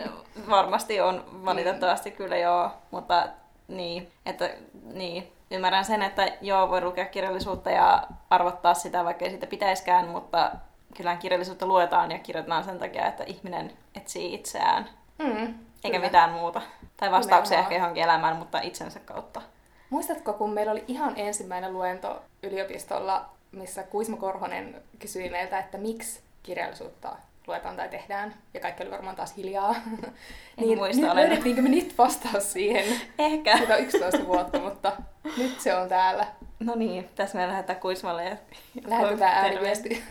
(laughs) Varmasti on, valitettavasti kyllä joo, mutta niin, että niin, ymmärrän sen, että joo, voi lukea kirjallisuutta ja arvottaa sitä, vaikka ei siitä pitäiskään, mutta kyllähän kirjallisuutta luetaan ja kirjoitetaan sen takia, että ihminen etsii itseään, Mm, eikä kyllä. mitään muuta. Tai vastauksia Nimenomaan. ehkä johonkin elämään, mutta itsensä kautta. Muistatko, kun meillä oli ihan ensimmäinen luento yliopistolla, missä Kuisma Korhonen kysyi meiltä, että miksi kirjallisuutta luetaan tai tehdään, ja kaikki oli varmaan taas hiljaa. (laughs) niin muista, nyt olen- löydettiinkö me nyt vastaus siihen? Ehkä. Siitä on 11 vuotta, mutta nyt se on täällä. No niin, tässä me lähdetään Kuismalle ja Lähetetään ääniviesti,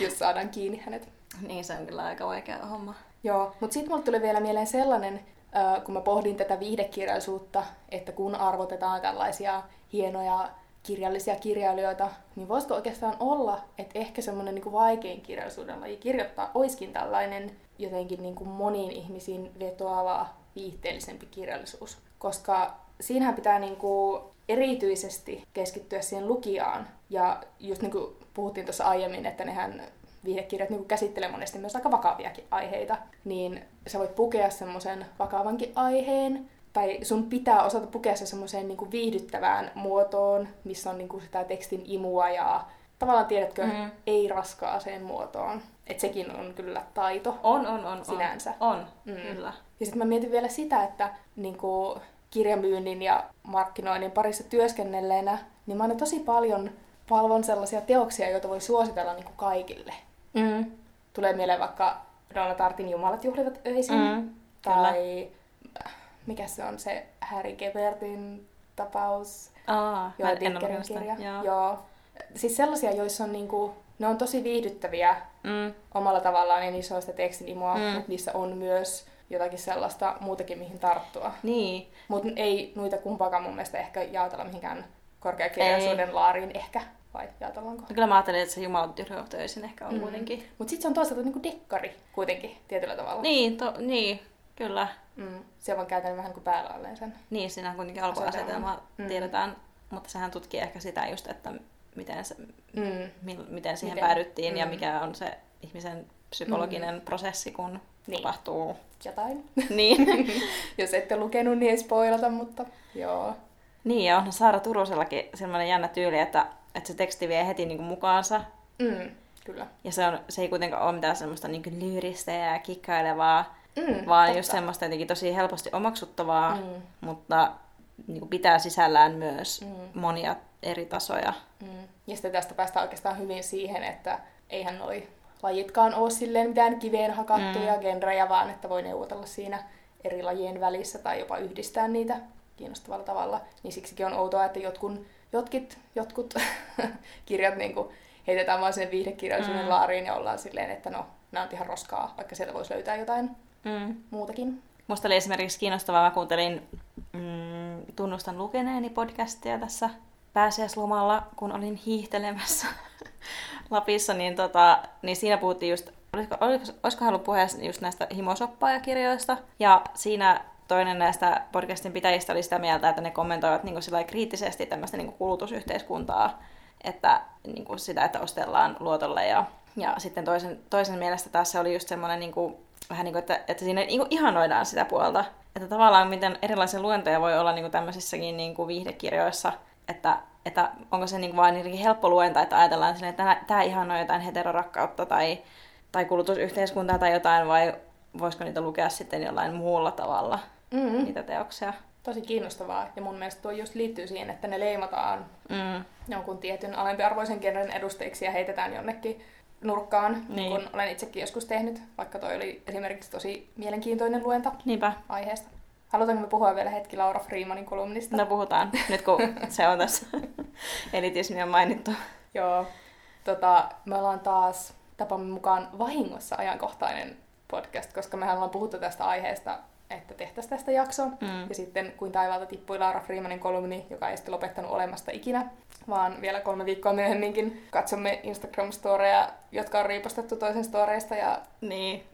jos saadaan kiinni hänet. Niin, se on kyllä aika vaikea homma. Joo, mutta sitten mulle tuli vielä mieleen sellainen, kun mä pohdin tätä viihdekirjallisuutta, että kun arvotetaan tällaisia hienoja kirjallisia kirjailijoita, niin voisiko oikeastaan olla, että ehkä semmoinen niin vaikein kirjallisuuden laji kirjoittaa oiskin tällainen jotenkin niin kuin moniin ihmisiin vetoava viihteellisempi kirjallisuus. Koska siinähän pitää niin kuin erityisesti keskittyä siihen lukijaan. Ja just niin kuin puhuttiin tuossa aiemmin, että nehän viihdekirjat niin käsittelee monesti myös aika vakaviakin aiheita, niin sä voit pukea semmoisen vakavankin aiheen, tai sun pitää osata pukea se semmoiseen niin viihdyttävään muotoon, missä on niin kuin sitä tekstin imua ja tavallaan tiedätkö, Mm. ei raskaaseen muotoon. Että sekin on kyllä taito. On, on, on. Sinänsä. On, on Mm. kyllä. Ja sitten mä mietin vielä sitä, että niin kuin kirjamyynnin ja markkinoinnin parissa työskennelleenä, niin mä aina tosi paljon valvon sellaisia teoksia, joita voi suositella niin kuin kaikille. Mm. Tulee mieleen vaikka Donna Tartin Jumalat juhlivat öisin, Mm. tai mikä se on se Harry Gebertin tapaus, Aa, Joo, en Dickerin kirja. Joo. Joo. Siis sellaisia, joissa on niinku, ne on tosi viihdyttäviä Mm. omalla tavallaan ja niissä on sitä tekstin imua, Mm. mm. mutta niissä on myös jotakin sellaista muutakin, mihin tarttua. Niin. Mutta ei noita kumpaakaan mun mielestä ehkä jaotella mihinkään korkeakirjallisuuden laariin ehkä, vai jaotellaanko? No kyllä mä ajattelin, että se Jumalan tyrhäytöisin ehkä on Mm. kuitenkin. Mutta sitten se on toisaalta niinku dekkari kuitenkin tietyllä tavalla. Niin, to, niin, kyllä. Mm. Se vaan käytän vähän kuin päällä olleen sen. Niin, siinä on kuitenkin alkuasetelma, Mm. tiedetään, mutta sehän tutkii ehkä sitä just, että miten, se, Mm. mil, miten siihen Miten? päädyttiin ja Mm. mikä on se ihmisen psykologinen prosessi, kun Niin. tapahtuu. Jotain. (laughs) Niin. (laughs) Jos ette lukenut, niin ei spoilata, mutta joo. niin, ja onhan Saara Turusellakin sellainen jännä tyyli, että, että se teksti vie heti niin kuin mukaansa. Mm. Kyllä. Ja se, on, se ei kuitenkaan ole mitään semmoista niin kuin lyyristä ja kikkailevaa, Mm, vaan totta. just semmoista jotenkin tosi helposti omaksuttavaa, Mm. mutta niin kuin pitää sisällään myös Mm. monia eri tasoja. Mm. Ja sitten tästä päästään oikeastaan hyvin siihen, että eihän noi lajitkaan ole silleen mitään kiveen hakattuja Mm. genrejä, vaan että voi neuvotella siinä eri lajien välissä tai jopa yhdistää niitä kiinnostavalla tavalla. Niin siksikin on outoa, että jotkut, jotkut, jotkut (laughs) kirjat niin kuin heitetään vaan sen viihdekirjallisuuden Mm. laariin ja ollaan silleen, että no, nämä on ihan roskaa, vaikka sieltä voisi löytää jotain Mm. muutakin. Musta oli esimerkiksi kiinnostavaa, mä kuuntelin mm, Tunnustan lukeneeni podcastia tässä pääsiäislomalla, kun olin hiihtelemässä (laughs) Lapissa, niin, tota, niin siinä puhuttiin just, olisiko, olisiko, olisiko ollut puhe just näistä himosoppaajakirjoista, ja siinä toinen näistä podcastin pitäjistä oli sitä mieltä, että ne kommentoivat niin kuin kriittisesti tämmöistä niin kulutusyhteiskuntaa, että niin sitä, että ostellaan luotolle ja, ja sitten toisen, toisen mielestä taas se oli just semmoinen niin kuin, vähän niin kuin, että, että siinä niin ihanoidaan sitä puolta. Että tavallaan miten erilaisia luentoja voi olla niin kuin tämmöisissäkin niin kuin viihdekirjoissa, että, että onko se niin vain jotenkin helppo luenta, että ajatellaan silleen, että tämä ihanoi jotain heterorakkautta tai, tai kulutusyhteiskuntaa tai jotain, vai voisiko niitä lukea sitten jollain muulla tavalla, Mm-hmm. niitä teoksia. Tosi kiinnostavaa. Ja mun mielestä tuo just liittyy siihen, että ne leimataan Mm. jonkun tietyn alempiarvoisen genren edustajiksi ja heitetään jonnekin nurkkaan, niin. Kun olen itsekin joskus tehnyt, vaikka toi oli esimerkiksi tosi mielenkiintoinen luenta Niinpä. aiheesta. Halutaanko me puhua vielä hetki Laura Freemanin kolumnista? No puhutaan, nyt kun se on tässä (laughs) elitismi on mainittu. Joo. Tota, me ollaan taas tapamme mukaan vahingossa ajankohtainen podcast, koska mehän ollaan puhuttu tästä aiheesta, että tehtäisiin tästä jakso. Mm. Ja sitten kuin taivaalta tippui Laura Freemanin kolumni, joka ei sitten lopettanut olemasta ikinä, vaan vielä kolme viikkoa myöhemminkin katsomme Instagram-storeja, jotka on riipostettu toisen storeista ja Niin.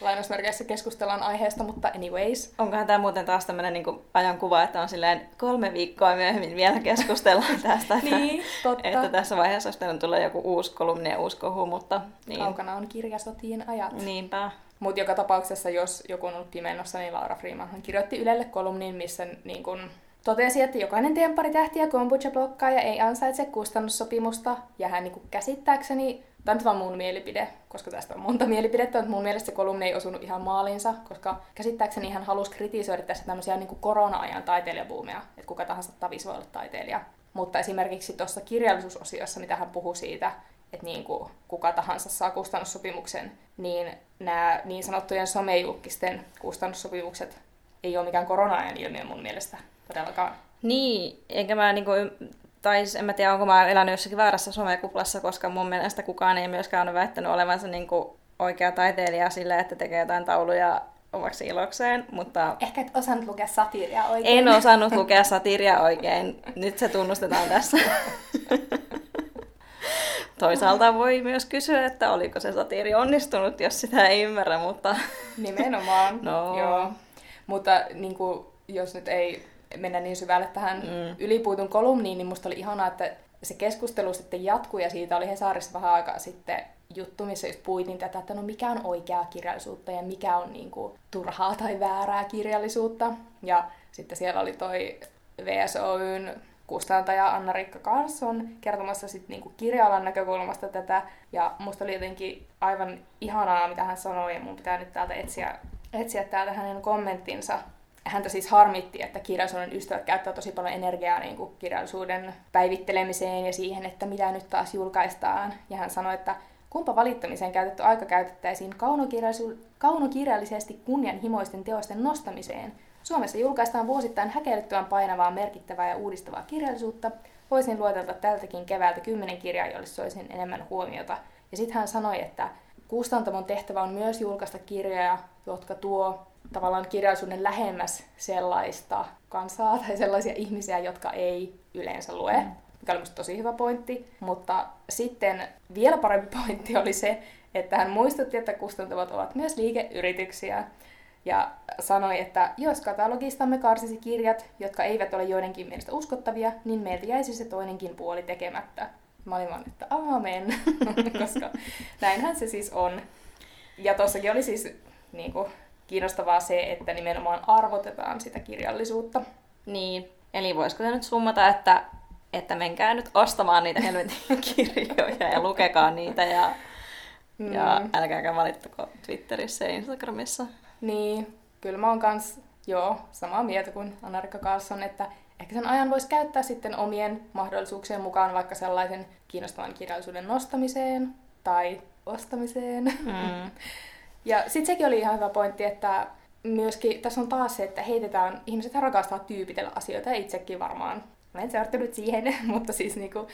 lainausmerkeissä keskustellaan aiheesta, mutta anyways. Onkohan tämä muuten taas tämmöinen niin ajankuva, että on silleen kolme viikkoa myöhemmin vielä keskustellaan (laughs) tästä. että- Niin, totta. Että tässä vaiheessa olisi tulla joku uusi kolumni ja uusi kohu, mutta niin. Kaukana on kirjasotien ajat. Niinpä. Mutta joka tapauksessa, jos joku on ollut pimennossa, niin Laura Freeman hän kirjoitti Ylelle kolumnin, missä niin kun totesi, että jokainen temppari tähti ja kombucha-blokkaaja ei ansaitse kustannussopimusta. Ja hän niin käsittääkseni, tämä on vaan mun mielipide, koska tästä on monta mielipidettä, mutta mun mielestä se kolumni ei osunut ihan maalinsa, koska käsittääkseni hän halusi kritisoida tässä tämmöisiä niin korona-ajan taiteilijabuumeja, että kuka tahansa tavis voi olla taiteilija. Mutta esimerkiksi tuossa kirjallisuusosiossa, mitä hän puhui siitä, että niin kuin kuka tahansa saa kustannussopimuksen, niin nämä niin sanottujen somejulkisten kustannussopimukset ei ole mikään korona-ajan ilmiö mun mielestä todellakaan. Niin, enkä mä niinku, tai en mä tiedä, onko mä elänyt jossakin väärässä somekuplassa, koska mun mielestä kukaan ei myöskään ole väittänyt olevansa niinku oikea taiteilija sille, että tekee jotain tauluja omaksi ilokseen, mutta Ehkä et osannut lukea satiiria oikein. en osannut lukea satiria oikein. Nyt se tunnustetaan tässä. (laughs) Toisaalta voi myös kysyä, että oliko se satiiri onnistunut, jos sitä ei ymmärrä, mutta Nimenomaan. No. Joo. Mutta niin kuin, jos nyt ei mennä niin syvälle tähän Mm. ylipuutun kolumniin, niin musta oli ihanaa, että se keskustelu sitten jatkui ja siitä oli Hesarissa vähän aikaa sitten juttu, missä just puitiin tätä, että no mikä on oikeaa kirjallisuutta ja mikä on niin kuin, turhaa tai väärää kirjallisuutta. Ja sitten siellä oli toi VSOYn kustantaja Anna-Riikka Karlsson kertomassa sit niinku kirja-alan näkökulmasta tätä. Ja musta oli jotenkin aivan ihanaa, mitä hän sanoi, ja mun pitää nyt täältä etsiä, etsiä täältä hänen kommenttinsa. Häntä siis harmitti, että kirjallisuuden ystävät käyttää tosi paljon energiaa niin kuin kirjallisuuden päivittelemiseen ja siihen, että mitä nyt taas julkaistaan. Ja hän sanoi, että kumpa valittamiseen käytetty aika käytettäisiin kaunokirjallisesti kunnianhimoisten teosten nostamiseen. Suomessa julkaistaan vuosittain häkellyttävän painavaa, merkittävää ja uudistavaa kirjallisuutta. Voisin luetella tältäkin keväältä kymmenen kirjaa, joille soisin enemmän huomiota. Ja sitten hän sanoi, että kustantamon tehtävä on myös julkaista kirjoja, jotka tuo tavallaan kirjallisuuden lähemmäs sellaista kansaa tai sellaisia ihmisiä, jotka ei yleensä lue, mikä oli musta tosi hyvä pointti. Mutta sitten vielä parempi pointti oli se, että hän muistutti, että kustantamot ovat myös liikeyrityksiä. Ja sanoi, että jos katalogistamme karsisi kirjat, jotka eivät ole joidenkin mielestä uskottavia, niin meiltä jäisi se toinenkin puoli tekemättä. Mä olin vaan, että aamen, (laughs) koska näinhän se siis on. Ja tossakin oli siis niin kuin, kiinnostavaa se, että nimenomaan arvotetaan sitä kirjallisuutta. Niin, eli voisiko se nyt summata, että, että menkää nyt ostamaan niitä helvetin (laughs) kirjoja ja lukekaa niitä ja, Mm. ja älkääkä valittako Twitterissä ja Instagramissa. Niin, kyllä mä oon kans, joo, samaa mieltä kuin Anna-Rikka Karlsson, että ehkä sen ajan voisi käyttää sitten omien mahdollisuuksien mukaan vaikka sellaisen kiinnostavan kirjallisuuden nostamiseen tai ostamiseen. Mm. (laughs) Ja sitten sekin oli ihan hyvä pointti, että myöskin tässä on taas se, että heitetään, ihmiset rakastaa tyypitellä asioita ja itsekin varmaan. Mä en nyt siihen, (laughs) mutta siis niinku,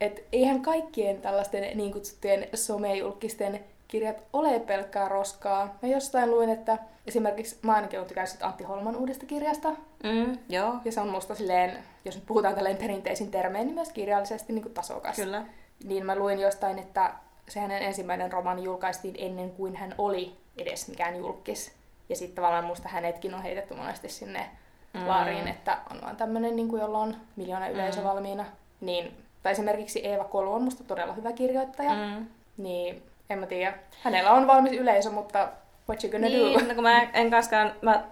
että eihän kaikkien tällaisten niin kutsuttujen somejulkisten kirjat ole pelkkää roskaa. Mä jostain luin, että esimerkiksi mä ainakin olen tykännyt Antti Holman uudesta kirjasta. Mm, joo. Ja se on musta silleen, jos nyt puhutaan tälleen perinteisin termein, niin myös kirjallisesti niin kuin tasokas. Kyllä. Niin mä luin jostain, että se hänen ensimmäinen romaani julkaistiin ennen kuin hän oli edes mikään julkis. Ja sitten tavallaan musta hänetkin on heitetty monesti sinne mm. laariin, että on vaan tämmöinen, niin kuin, jolla on miljoona yleisö mm. valmiina. Niin, tai esimerkiksi Eeva Kolu on musta todella hyvä kirjoittaja. Mm. Niin en mä tiedä. Hänellä on valmis yleisö, mutta what you gonna niin, do? No, kun mä en kaskaan, mä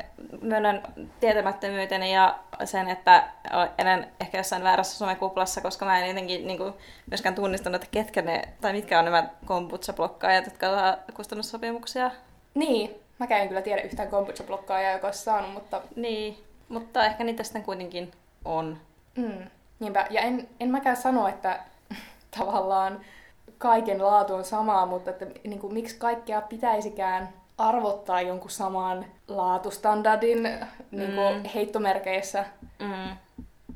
myönnän tietämättömyyteni ja sen, että olen ehkä jossain väärässä somekuplassa, koska mä en jotenkin niin kuin, myöskään tunnistanut, että ketkä ne, tai mitkä on nämä kombucha-blokkaajat, jotka saa kustannussopimuksia. Niin, mä en kyllä tiedä yhtään kombucha-blokkaajaa, joka olisi saanut, mutta... Niin, mutta ehkä niitä sitten kuitenkin on. Mm. Niinpä, ja en, en mäkään sano, että (laughs) tavallaan kaiken laatu on samaa, mutta että niin kuin, miksi kaikkea pitäisikään arvottaa jonkun saman laatustandardin niin kuin mm. heittomerkeissä mm.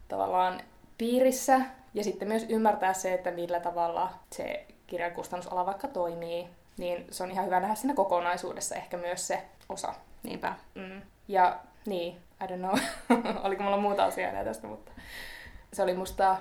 tavallaan piirissä. Ja sitten myös ymmärtää se, että millä tavalla se kirjan kustannusala vaikka toimii. Niin se on ihan hyvä nähdä siinä kokonaisuudessa ehkä myös se osa. Niinpä. Mm. Ja niin, I don't know, (laughs) oliko mulla muuta asiaa tästä, mutta se oli musta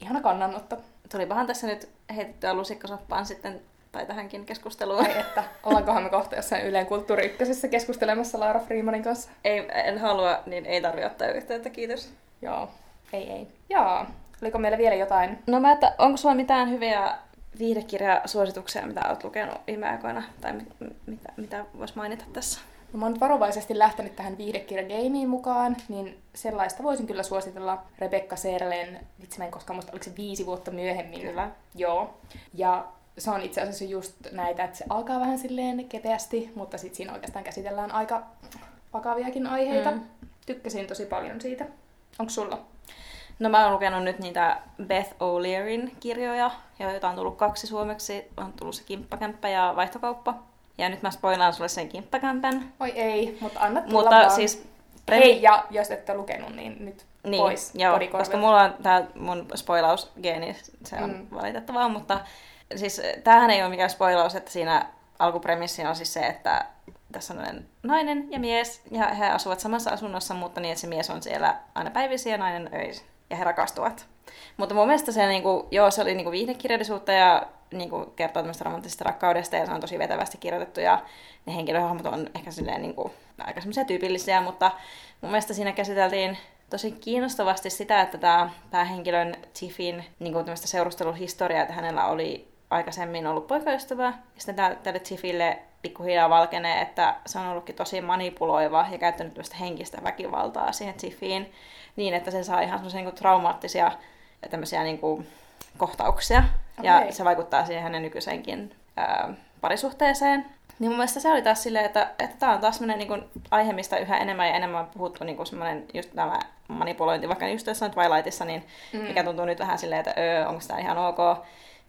ihana kannanotto tulipahan tässä nyt heitettyä lusikkasoppaan sitten tai tähänkin keskusteluun. Ai että, ollaankohan me kohta jossain Yleen kulttuuri keskustelemassa Laura Freemanin kanssa? Ei, en halua, niin ei tarvitse ottaa yhteyttä, kiitos. Joo, ei ei. Joo, oliko meillä vielä jotain? No mä, että onko sulla mitään hyviä viihdekirjasuosituksia, mitä olet lukenut viime aikoina, tai mit, mitä, mitä voisi mainita tässä? No, mä oon nyt varovaisesti lähtenyt tähän viihdekirjagameen mukaan, niin sellaista voisin kyllä suositella Rebecca Serlen, vitsi mä en koskaan muista, oliko se viisi vuotta myöhemmin. Kyllä. Joo. Ja se on itse asiassa just näitä, että se alkaa vähän silleen kepeästi, mutta sitten siinä oikeastaan käsitellään aika vakaviakin aiheita. Mm. Tykkäsin tosi paljon siitä. Onko sulla? No mä oon lukenut nyt niitä Beth O'Learyn kirjoja, joita on tullut kaksi suomeksi. On tullut se Kimppakämppä ja Vaihtokauppa. Ja nyt mä spoilaan sulle sen kimppakämpän. Oi ei, mutta anna tulla Mutta vaan. siis... Hei, ja jos ette lukenut, niin nyt niin, pois joo, koska mulla on tää mun spoilausgeeni, se on mm. valitettavaa, mutta siis tämähän ei ole mikään spoilaus, että siinä alkupremissi on siis se, että tässä on nainen ja mies, ja he asuvat samassa asunnossa, mutta niin, että se mies on siellä aina päivisin ja nainen öisin, ja he rakastuvat. Mutta mun mielestä se, niin kuin, joo, se oli niin kuin viihdekirjallisuutta ja niin kuin, kertoo tämmöistä romanttisesta rakkaudesta ja se on tosi vetävästi kirjoitettu ja ne henkilöhahmot on ehkä silleen niin kuin, aika semmoisia tyypillisiä, mutta mun mielestä siinä käsiteltiin tosi kiinnostavasti sitä, että tämä päähenkilön Tiffin niin kuin seurusteluhistoriaa, että hänellä oli aikaisemmin ollut poikaystävä, ja sitten tälle Tiffille pikkuhiljaa valkenee, että se on ollutkin tosi manipuloiva ja käyttänyt tämmöistä henkistä väkivaltaa siihen Tiffiin, niin että se saa ihan semmoisia niin traumaattisia tämmöisiä niin kuin, kohtauksia. Okay. Ja se vaikuttaa siihen hänen nykyiseenkin ää, parisuhteeseen. Niin mun mielestä se oli taas silleen, että, että tämä on taas sellainen niin aihe, mistä yhä enemmän ja enemmän on puhuttu niin semmoinen just tämä manipulointi, vaikka just jossain Twilightissa, niin mm. mikä tuntuu nyt vähän silleen, että öö, onko tämä ihan ok,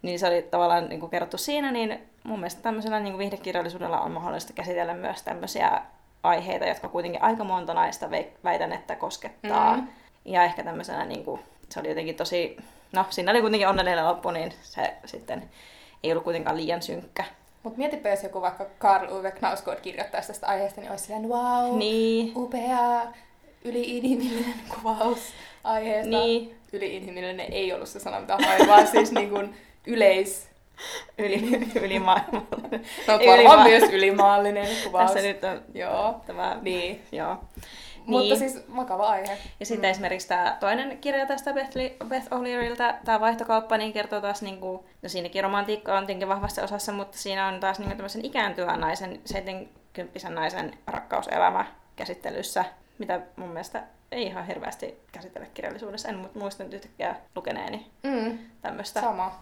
niin se oli tavallaan niin kuin kerrottu siinä, niin mun mielestä tämmöisellä niin kuin viihdekirjallisuudella on mahdollista käsitellä myös tämmöisiä aiheita, jotka kuitenkin aika monta naista väitän, että koskettaa. Mm. Ja ehkä tämmöisenä, niin kuin, se oli jotenkin tosi no siinä oli kuitenkin onnellinen loppu, niin se sitten ei ollut kuitenkaan liian synkkä. Mutta mietipä, jos joku vaikka Karl Uwe Knausgård kirjoittaisi tästä aiheesta, niin olisi silleen, wow, niin. upea, yliinhimillinen (laughs) kuvaus aiheesta. Niin. Yliinhimillinen ei ollut se sana, mitä hain, vaan siis niin kuin yleis... Yli, ylimaallinen. No, on myös ylimaallinen kuvaus. Tässä nyt on Joo. tämä... Niin. Joo. Niin. Mutta siis vakava aihe. Ja sitten mm. esimerkiksi tämä toinen kirja tästä Beth, Beth O'Learyltä, tämä vaihtokauppa, niin kertoo taas, niin kuin, no siinäkin romantiikka on tietenkin vahvasti osassa, mutta siinä on taas niin tämmöisen ikääntyvän naisen, 70 naisen rakkauselämä käsittelyssä, mitä mun mielestä ei ihan hirveästi käsitellä kirjallisuudessa. En muista nyt yhtäkkiä lukeneeni mm. tämmöistä. Sama.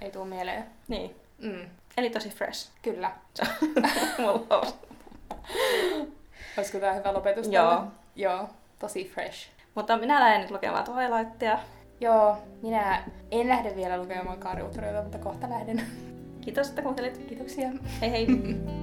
Ei tule mieleen. Niin. Mm. Eli tosi fresh. Kyllä. (laughs) Mulla on. (laughs) Olisiko tämä hyvä lopetus Joo. Tälle? Joo, tosi fresh. Mutta minä lähden nyt lukemaan Twilightia. Joo, minä en lähde vielä lukemaan Kaariutureita, mutta kohta lähden. Kiitos, että kuuntelit. Kiitoksia. Hei hei! (laughs)